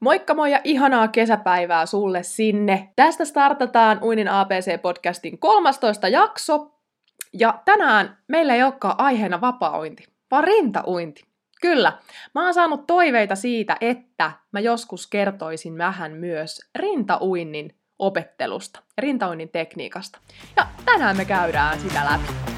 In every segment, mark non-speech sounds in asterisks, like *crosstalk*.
Moikka moi ja ihanaa kesäpäivää sulle sinne. Tästä startataan Uinin ABC-podcastin 13 jakso. Ja tänään meillä ei olekaan aiheena vapaa-uinti, vaan rintauinti. Kyllä, mä oon saanut toiveita siitä, että mä joskus kertoisin vähän myös rintauinnin opettelusta, rintauinnin tekniikasta. Ja tänään me käydään sitä läpi.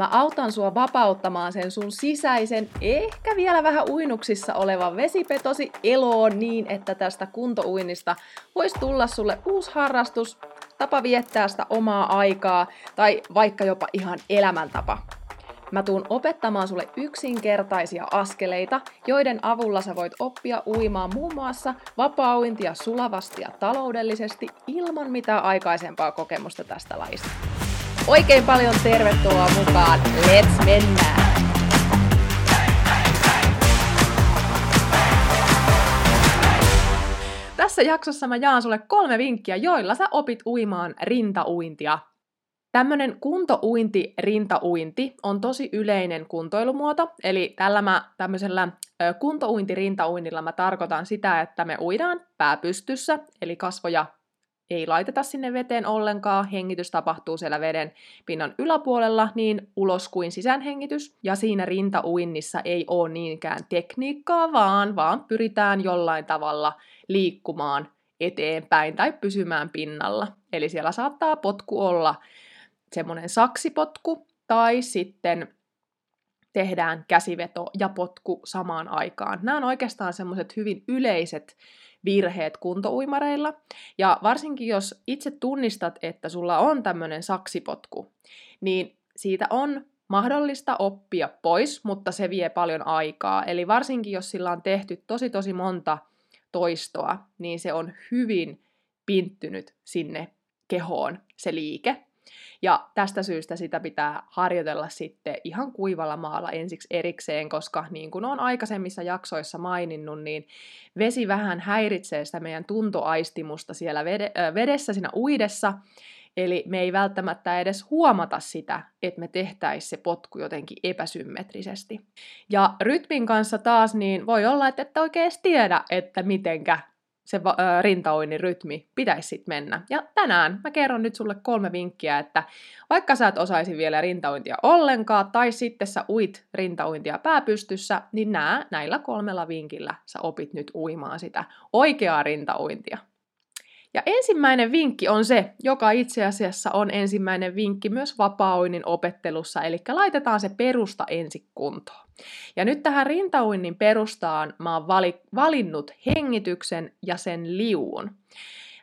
Mä autan sua vapauttamaan sen sun sisäisen, ehkä vielä vähän uinuksissa olevan vesipetosi eloon niin, että tästä kuntouinnista voisi tulla sulle uusi harrastus, tapa viettää sitä omaa aikaa tai vaikka jopa ihan elämäntapa. Mä tuun opettamaan sulle yksinkertaisia askeleita, joiden avulla sä voit oppia uimaan muun muassa vapaa-uintia sulavasti ja taloudellisesti ilman mitään aikaisempaa kokemusta tästä lajista. Oikein paljon tervetuloa mukaan. Let's mennään! Tässä jaksossa mä jaan sulle kolme vinkkiä, joilla sä opit uimaan rintauintia. Tämmönen kuntouinti, rintauinti on tosi yleinen kuntoilumuoto, eli tällä mä tämmöisellä kuntouinti, rintauinnilla mä tarkoitan sitä, että me uidaan pääpystyssä, eli kasvoja ei laiteta sinne veteen ollenkaan, hengitys tapahtuu siellä veden pinnan yläpuolella niin ulos kuin sisäänhengitys, ja siinä rintauinnissa ei ole niinkään tekniikkaa, vaan, vaan pyritään jollain tavalla liikkumaan eteenpäin tai pysymään pinnalla. Eli siellä saattaa potku olla semmoinen saksipotku, tai sitten tehdään käsiveto ja potku samaan aikaan. Nämä on oikeastaan semmoiset hyvin yleiset virheet kuntouimareilla. Ja varsinkin jos itse tunnistat, että sulla on tämmöinen saksipotku, niin siitä on mahdollista oppia pois, mutta se vie paljon aikaa. Eli varsinkin jos sillä on tehty tosi tosi monta toistoa, niin se on hyvin pinttynyt sinne kehoon se liike. Ja tästä syystä sitä pitää harjoitella sitten ihan kuivalla maalla ensiksi erikseen, koska niin kuin olen aikaisemmissa jaksoissa maininnut, niin vesi vähän häiritsee sitä meidän tuntoaistimusta siellä vedessä, siinä uidessa, Eli me ei välttämättä edes huomata sitä, että me tehtäisiin se potku jotenkin epäsymmetrisesti. Ja rytmin kanssa taas niin voi olla, että et oikein tiedä, että mitenkä se va- rintaoinnin rytmi pitäisi sitten mennä. Ja tänään mä kerron nyt sulle kolme vinkkiä, että vaikka sä et osaisi vielä rintaointia ollenkaan, tai sitten sä uit rintaointia pääpystyssä, niin nää, näillä kolmella vinkillä sä opit nyt uimaan sitä oikeaa rintaointia. Ja ensimmäinen vinkki on se, joka itse asiassa on ensimmäinen vinkki myös vapaa opettelussa, eli laitetaan se perusta ensi kuntoon. Ja nyt tähän rintauinnin perustaan mä oon vali, valinnut hengityksen ja sen liuun.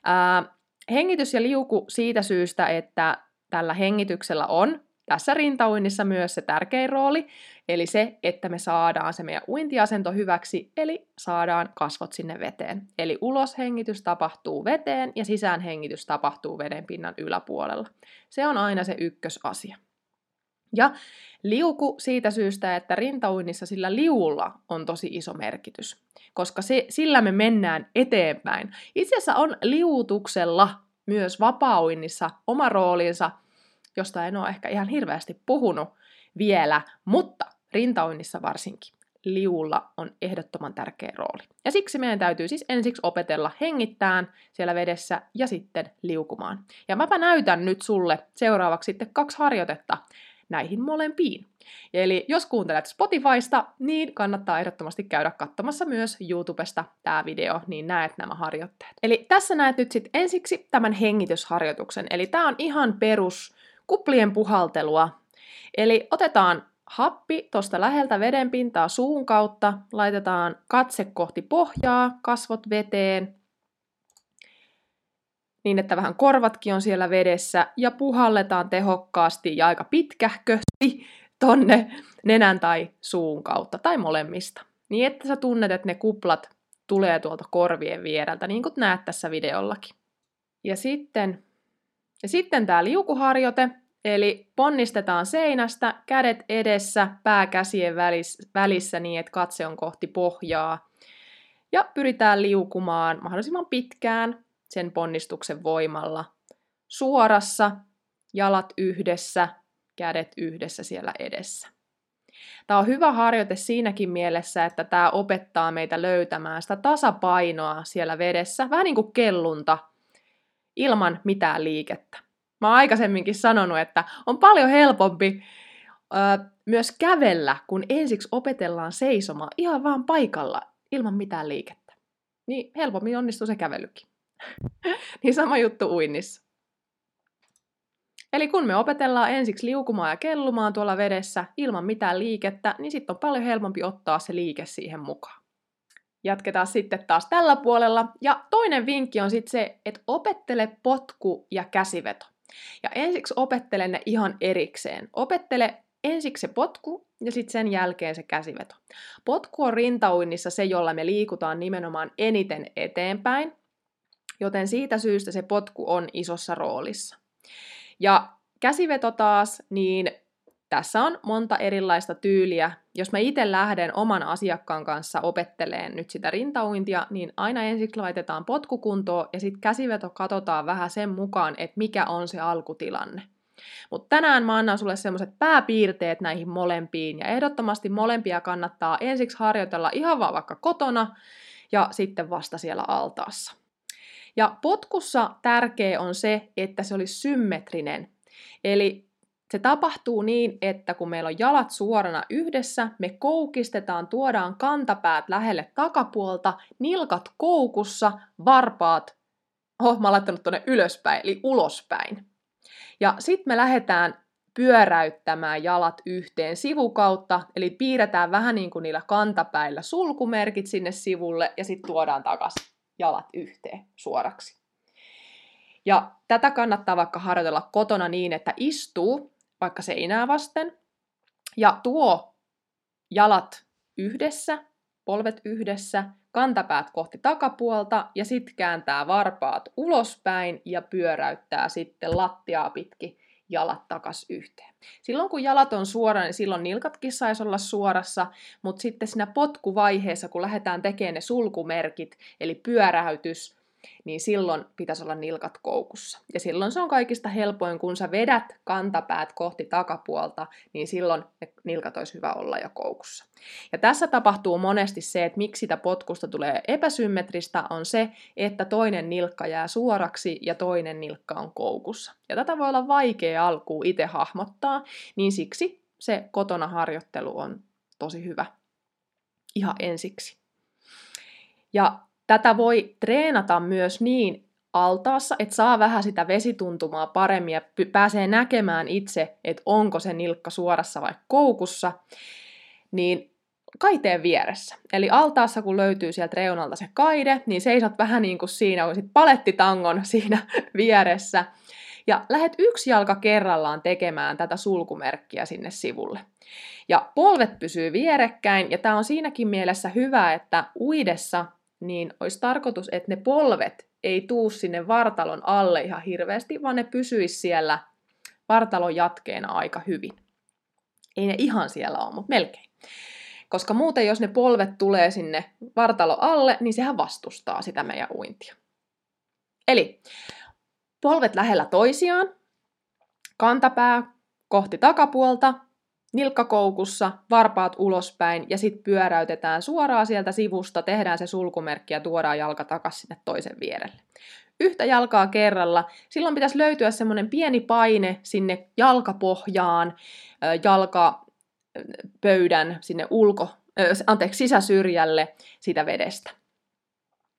Ää, hengitys ja liuku siitä syystä, että tällä hengityksellä on tässä rintauinnissa myös se tärkein rooli, eli se, että me saadaan se meidän uintiasento hyväksi, eli saadaan kasvot sinne veteen. Eli uloshengitys tapahtuu veteen ja sisäänhengitys tapahtuu veden pinnan yläpuolella. Se on aina se ykkösasia. Ja liuku siitä syystä, että rintauinnissa sillä liulla on tosi iso merkitys, koska se, sillä me mennään eteenpäin. Itse asiassa on liuutuksella myös vapauinnissa oma roolinsa, josta en ole ehkä ihan hirveästi puhunut vielä, mutta rintauinnissa varsinkin liulla on ehdottoman tärkeä rooli. Ja siksi meidän täytyy siis ensiksi opetella hengittään siellä vedessä ja sitten liukumaan. Ja mäpä näytän nyt sulle seuraavaksi sitten kaksi harjoitetta näihin molempiin. Eli jos kuuntelet Spotifysta, niin kannattaa ehdottomasti käydä katsomassa myös YouTubesta tämä video, niin näet nämä harjoitteet. Eli tässä näet nyt sitten ensiksi tämän hengitysharjoituksen. Eli tämä on ihan perus kuplien puhaltelua. Eli otetaan happi tuosta läheltä vedenpintaa suun kautta, laitetaan katse kohti pohjaa, kasvot veteen, niin että vähän korvatkin on siellä vedessä, ja puhalletaan tehokkaasti ja aika pitkähkösti tonne nenän tai suun kautta, tai molemmista. Niin että sä tunnet, että ne kuplat tulee tuolta korvien viereltä, niin kuin näet tässä videollakin. Ja sitten, ja sitten tämä liukuharjoite, eli ponnistetaan seinästä, kädet edessä, pää käsien välissä niin, että katse on kohti pohjaa. Ja pyritään liukumaan mahdollisimman pitkään sen ponnistuksen voimalla. Suorassa, jalat yhdessä, kädet yhdessä siellä edessä. Tämä on hyvä harjoite siinäkin mielessä, että tämä opettaa meitä löytämään sitä tasapainoa siellä vedessä, vähän niin kuin kellunta, ilman mitään liikettä. Mä oon aikaisemminkin sanonut, että on paljon helpompi ö, myös kävellä, kun ensiksi opetellaan seisomaan ihan vaan paikalla, ilman mitään liikettä. Niin helpommin onnistuu se kävelykin. *laughs* niin sama juttu uinnissa. Eli kun me opetellaan ensiksi liukumaan ja kellumaan tuolla vedessä ilman mitään liikettä, niin sitten on paljon helpompi ottaa se liike siihen mukaan. Jatketaan sitten taas tällä puolella. Ja toinen vinkki on sitten se, että opettele potku ja käsiveto. Ja ensiksi opettele ne ihan erikseen. Opettele ensiksi se potku ja sitten sen jälkeen se käsiveto. Potku on rintauinnissa se, jolla me liikutaan nimenomaan eniten eteenpäin, joten siitä syystä se potku on isossa roolissa. Ja käsiveto taas, niin tässä on monta erilaista tyyliä. Jos mä itse lähden oman asiakkaan kanssa opetteleen nyt sitä rintauintia, niin aina ensiksi laitetaan potkukuntoon ja sitten käsiveto katsotaan vähän sen mukaan, että mikä on se alkutilanne. Mutta tänään mä annan sulle semmoiset pääpiirteet näihin molempiin, ja ehdottomasti molempia kannattaa ensiksi harjoitella ihan vaan vaikka kotona, ja sitten vasta siellä altaassa. Ja potkussa tärkeä on se, että se olisi symmetrinen. Eli se tapahtuu niin, että kun meillä on jalat suorana yhdessä, me koukistetaan, tuodaan kantapäät lähelle takapuolta, nilkat koukussa, varpaat, oh mä laittanut tuonne ylöspäin, eli ulospäin. Ja sitten me lähdetään pyöräyttämään jalat yhteen sivukautta, eli piirretään vähän niin kuin niillä kantapäillä sulkumerkit sinne sivulle ja sitten tuodaan takaisin jalat yhteen suoraksi. Ja tätä kannattaa vaikka harjoitella kotona niin, että istuu vaikka seinää vasten ja tuo jalat yhdessä, polvet yhdessä, kantapäät kohti takapuolta ja sitten kääntää varpaat ulospäin ja pyöräyttää sitten lattiaa pitkin jalat takas yhteen. Silloin kun jalat on suora, niin silloin nilkatkin saisi olla suorassa, mutta sitten siinä potkuvaiheessa, kun lähdetään tekemään ne sulkumerkit, eli pyöräytys, niin silloin pitäisi olla nilkat koukussa. Ja silloin se on kaikista helpoin, kun sä vedät kantapäät kohti takapuolta, niin silloin ne nilkat olisi hyvä olla jo koukussa. Ja tässä tapahtuu monesti se, että miksi sitä potkusta tulee epäsymmetristä, on se, että toinen nilkka jää suoraksi ja toinen nilkka on koukussa. Ja tätä voi olla vaikea alkuun itse hahmottaa, niin siksi se kotona harjoittelu on tosi hyvä ihan ensiksi. Ja Tätä voi treenata myös niin altaassa, että saa vähän sitä vesituntumaa paremmin ja pääsee näkemään itse, että onko se nilkka suorassa vai koukussa, niin kaiteen vieressä. Eli altaassa, kun löytyy sieltä reunalta se kaide, niin seisot vähän niin kuin siinä, kun sit palettitangon *laughs* siinä vieressä. Ja lähet yksi jalka kerrallaan tekemään tätä sulkumerkkiä sinne sivulle. Ja polvet pysyy vierekkäin, ja tämä on siinäkin mielessä hyvä, että uidessa niin olisi tarkoitus, että ne polvet ei tuu sinne vartalon alle ihan hirveästi, vaan ne pysyisi siellä vartalon jatkeena aika hyvin. Ei ne ihan siellä ole, mutta melkein. Koska muuten, jos ne polvet tulee sinne vartalo alle, niin sehän vastustaa sitä meidän uintia. Eli polvet lähellä toisiaan, kantapää kohti takapuolta, nilkkakoukussa, varpaat ulospäin ja sitten pyöräytetään suoraan sieltä sivusta, tehdään se sulkumerkki ja tuodaan jalka takaisin sinne toisen vierelle. Yhtä jalkaa kerralla. Silloin pitäisi löytyä semmoinen pieni paine sinne jalkapohjaan, jalkapöydän sinne ulko, anteeksi, sisäsyrjälle sitä vedestä.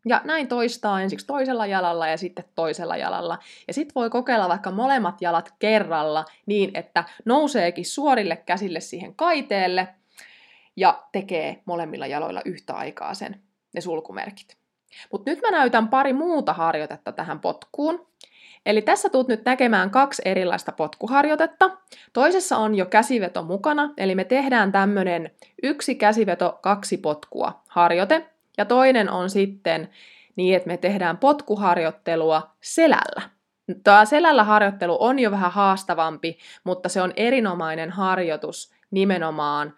Ja näin toistaa ensiksi toisella jalalla ja sitten toisella jalalla. Ja sitten voi kokeilla vaikka molemmat jalat kerralla niin, että nouseekin suorille käsille siihen kaiteelle ja tekee molemmilla jaloilla yhtä aikaa sen, ne sulkumerkit. Mutta nyt mä näytän pari muuta harjoitetta tähän potkuun. Eli tässä tuut nyt näkemään kaksi erilaista potkuharjoitetta. Toisessa on jo käsiveto mukana, eli me tehdään tämmönen yksi käsiveto, kaksi potkua harjoite, Ja toinen on sitten niin, että me tehdään potkuharjoittelua selällä. Tämä selällä harjoittelu on jo vähän haastavampi, mutta se on erinomainen harjoitus nimenomaan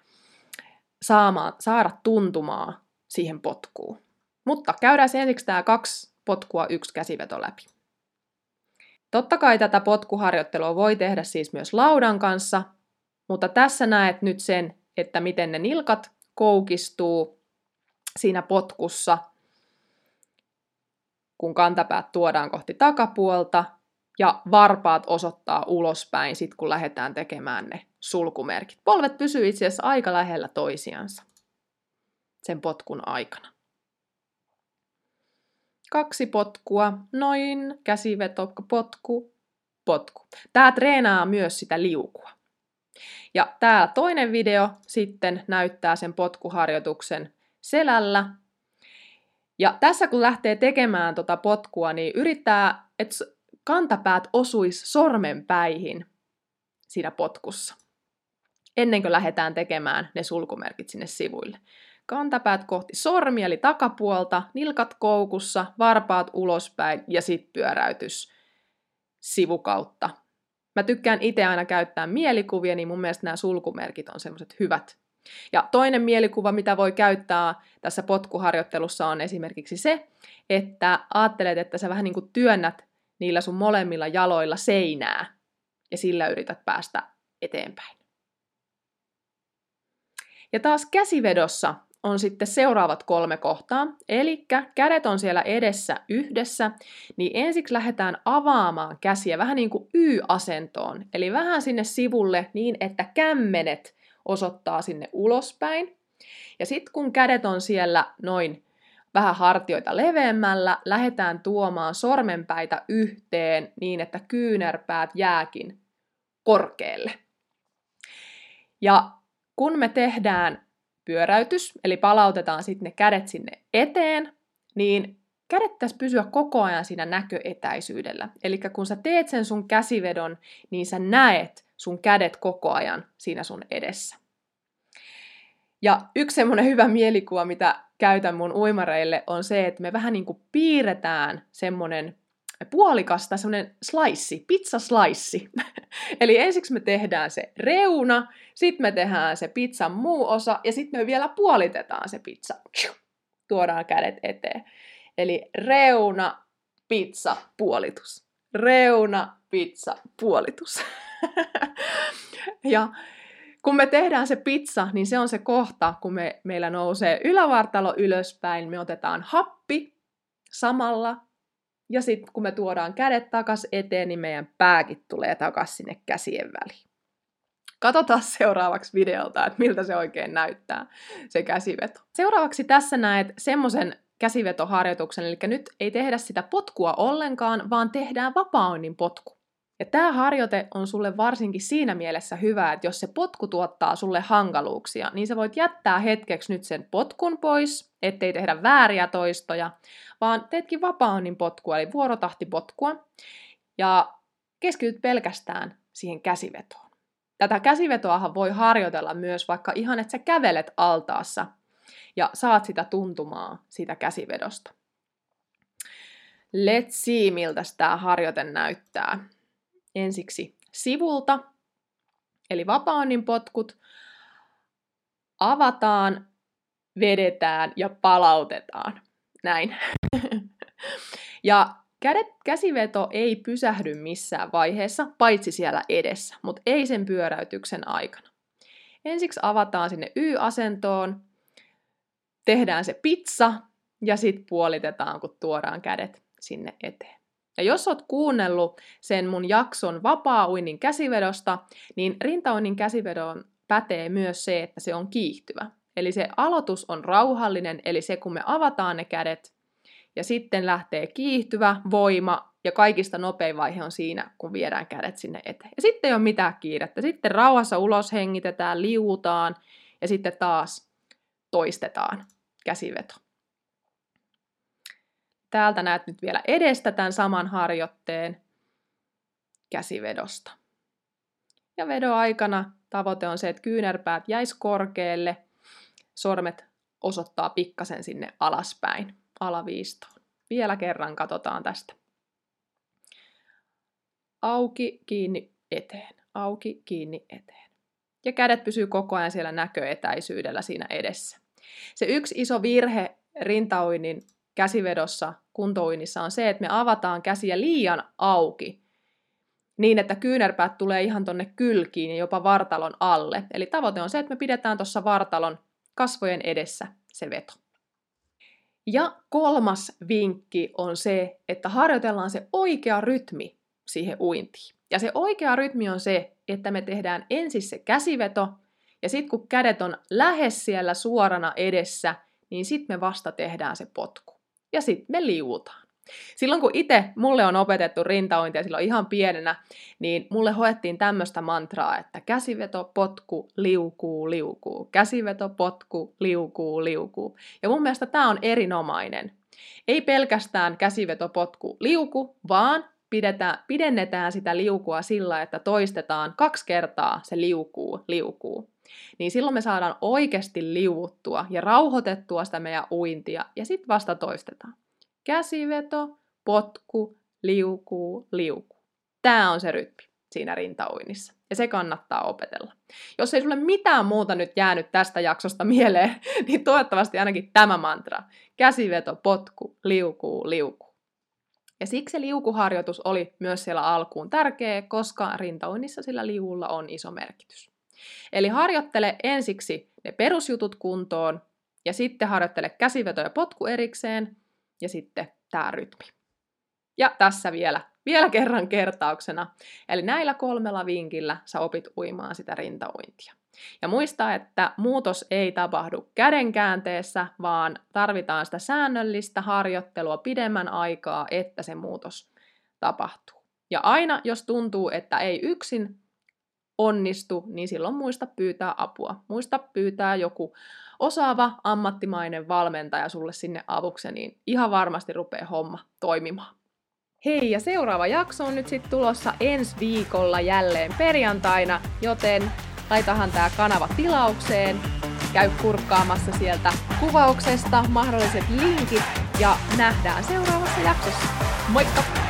saamaan, saada tuntumaa siihen potkuun. Mutta käydään ensiksi tämä kaksi potkua, yksi käsiveto läpi. Totta kai tätä potkuharjoittelua voi tehdä siis myös laudan kanssa, mutta tässä näet nyt sen, että miten ne nilkat koukistuu siinä potkussa, kun kantapäät tuodaan kohti takapuolta ja varpaat osoittaa ulospäin sit kun lähdetään tekemään ne sulkumerkit. Polvet pysyy itse asiassa aika lähellä toisiansa sen potkun aikana. Kaksi potkua, noin, käsiveto, potku, potku. Tämä treenaa myös sitä liukua. Ja tämä toinen video sitten näyttää sen potkuharjoituksen selällä. Ja tässä kun lähtee tekemään tota potkua, niin yrittää, että kantapäät osuis sormenpäihin siinä potkussa. Ennen kuin lähdetään tekemään ne sulkumerkit sinne sivuille. Kantapäät kohti sormia, eli takapuolta, nilkat koukussa, varpaat ulospäin ja sitten pyöräytys sivukautta. Mä tykkään itse aina käyttää mielikuvia, niin mun mielestä nämä sulkumerkit on semmoiset hyvät. Ja toinen mielikuva, mitä voi käyttää tässä potkuharjoittelussa on esimerkiksi se, että ajattelet, että sä vähän niin kuin työnnät niillä sun molemmilla jaloilla seinää ja sillä yrität päästä eteenpäin. Ja taas käsivedossa on sitten seuraavat kolme kohtaa. Eli kädet on siellä edessä yhdessä, niin ensiksi lähdetään avaamaan käsiä vähän niin kuin Y-asentoon. Eli vähän sinne sivulle niin, että kämmenet osoittaa sinne ulospäin. Ja sitten kun kädet on siellä noin vähän hartioita leveämmällä, lähdetään tuomaan sormenpäitä yhteen niin, että kyynärpäät jääkin korkealle. Ja kun me tehdään pyöräytys, eli palautetaan sitten ne kädet sinne eteen, niin kädet tässä pysyä koko ajan siinä näköetäisyydellä. Eli kun sä teet sen sun käsivedon, niin sä näet sun kädet koko ajan siinä sun edessä. Ja yksi semmoinen hyvä mielikuva, mitä käytän mun uimareille, on se, että me vähän niin kuin piirretään semmoinen puolikas tai semmoinen slice, pizza slice. *laughs* Eli ensiksi me tehdään se reuna, sitten me tehdään se pizzan muu osa ja sitten me vielä puolitetaan se pizza. Tuodaan kädet eteen. Eli reuna, pizza, puolitus. Reuna, pizza, puolitus. *laughs* ja kun me tehdään se pizza, niin se on se kohta, kun me, meillä nousee ylävartalo ylöspäin, me otetaan happi samalla, ja sitten kun me tuodaan kädet takas eteen, niin meidän pääkin tulee takas sinne käsien väliin. Katsotaan seuraavaksi videolta, että miltä se oikein näyttää, se käsiveto. Seuraavaksi tässä näet semmoisen käsivetoharjoituksen, eli nyt ei tehdä sitä potkua ollenkaan, vaan tehdään vapaa potku. Ja tämä harjoite on sulle varsinkin siinä mielessä hyvä, että jos se potku tuottaa sulle hankaluuksia, niin sä voit jättää hetkeksi nyt sen potkun pois, ettei tehdä vääriä toistoja, vaan teetkin vapaa-onnin potkua, eli vuorotahtipotkua, ja keskityt pelkästään siihen käsivetoon. Tätä käsivetoahan voi harjoitella myös vaikka ihan, että sä kävelet altaassa ja saat sitä tuntumaa siitä käsivedosta. Let's see, miltä tämä harjoite näyttää ensiksi sivulta, eli vapaannin potkut, avataan, vedetään ja palautetaan. Näin. *laughs* ja kädet, käsiveto ei pysähdy missään vaiheessa, paitsi siellä edessä, mutta ei sen pyöräytyksen aikana. Ensiksi avataan sinne Y-asentoon, tehdään se pizza ja sitten puolitetaan, kun tuodaan kädet sinne eteen. Ja jos oot kuunnellut sen mun jakson vapaa-uinnin käsivedosta, niin rintauinnin käsivedon pätee myös se, että se on kiihtyvä. Eli se aloitus on rauhallinen, eli se kun me avataan ne kädet, ja sitten lähtee kiihtyvä voima, ja kaikista nopein vaihe on siinä, kun viedään kädet sinne eteen. Ja sitten ei ole mitään kiirettä. Sitten rauhassa ulos hengitetään, liuutaan, ja sitten taas toistetaan käsiveto. Täältä näet nyt vielä edestä tämän saman harjoitteen käsivedosta. Ja vedon aikana tavoite on se, että kyynärpäät jäis korkealle, sormet osoittaa pikkasen sinne alaspäin, alaviistoon. Vielä kerran katsotaan tästä. Auki, kiinni, eteen. Auki, kiinni, eteen. Ja kädet pysyy koko ajan siellä näköetäisyydellä siinä edessä. Se yksi iso virhe rintauinnin käsivedossa kuntouinnissa on se, että me avataan käsiä liian auki niin, että kyynärpäät tulee ihan tonne kylkiin ja jopa vartalon alle. Eli tavoite on se, että me pidetään tuossa vartalon kasvojen edessä se veto. Ja kolmas vinkki on se, että harjoitellaan se oikea rytmi siihen uintiin. Ja se oikea rytmi on se, että me tehdään ensin se käsiveto, ja sitten kun kädet on lähes siellä suorana edessä, niin sitten me vasta tehdään se potku. Ja sitten me liuutaan. Silloin kun itse mulle on opetettu rintaointia silloin ihan pienenä, niin mulle hoettiin tämmöistä mantraa, että käsiveto, potku, liukuu, liukuu. Käsiveto, potku, liukuu, liukuu. Ja mun mielestä tämä on erinomainen. Ei pelkästään käsiveto, potku, liuku, vaan pidetään, pidennetään sitä liukua sillä, että toistetaan kaksi kertaa se liukuu, liukuu. Niin silloin me saadaan oikeasti liuuttua ja rauhoitettua sitä meidän uintia ja sitten vasta toistetaan. Käsiveto, potku, liukuu, liukuu. Tämä on se rytmi siinä rintauinnissa. Ja se kannattaa opetella. Jos ei sulle mitään muuta nyt jäänyt tästä jaksosta mieleen, *laughs* niin toivottavasti ainakin tämä mantra. Käsiveto, potku, liukuu, liukuu. Ja siksi se liukuharjoitus oli myös siellä alkuun tärkeä, koska rintauinnissa sillä liuulla on iso merkitys. Eli harjoittele ensiksi ne perusjutut kuntoon, ja sitten harjoittele käsiveto ja potku erikseen, ja sitten tämä rytmi. Ja tässä vielä, vielä kerran kertauksena. Eli näillä kolmella vinkillä sä opit uimaan sitä rintauintia. Ja muista, että muutos ei tapahdu kädenkäänteessä, vaan tarvitaan sitä säännöllistä harjoittelua pidemmän aikaa, että se muutos tapahtuu. Ja aina, jos tuntuu, että ei yksin onnistu, niin silloin muista pyytää apua. Muista pyytää joku osaava, ammattimainen valmentaja sulle sinne avuksi, niin ihan varmasti rupeaa homma toimimaan. Hei, ja seuraava jakso on nyt sitten tulossa ensi viikolla jälleen perjantaina, joten laitahan tämä kanava tilaukseen, käy kurkkaamassa sieltä kuvauksesta mahdolliset linkit ja nähdään seuraavassa jaksossa. Moikka!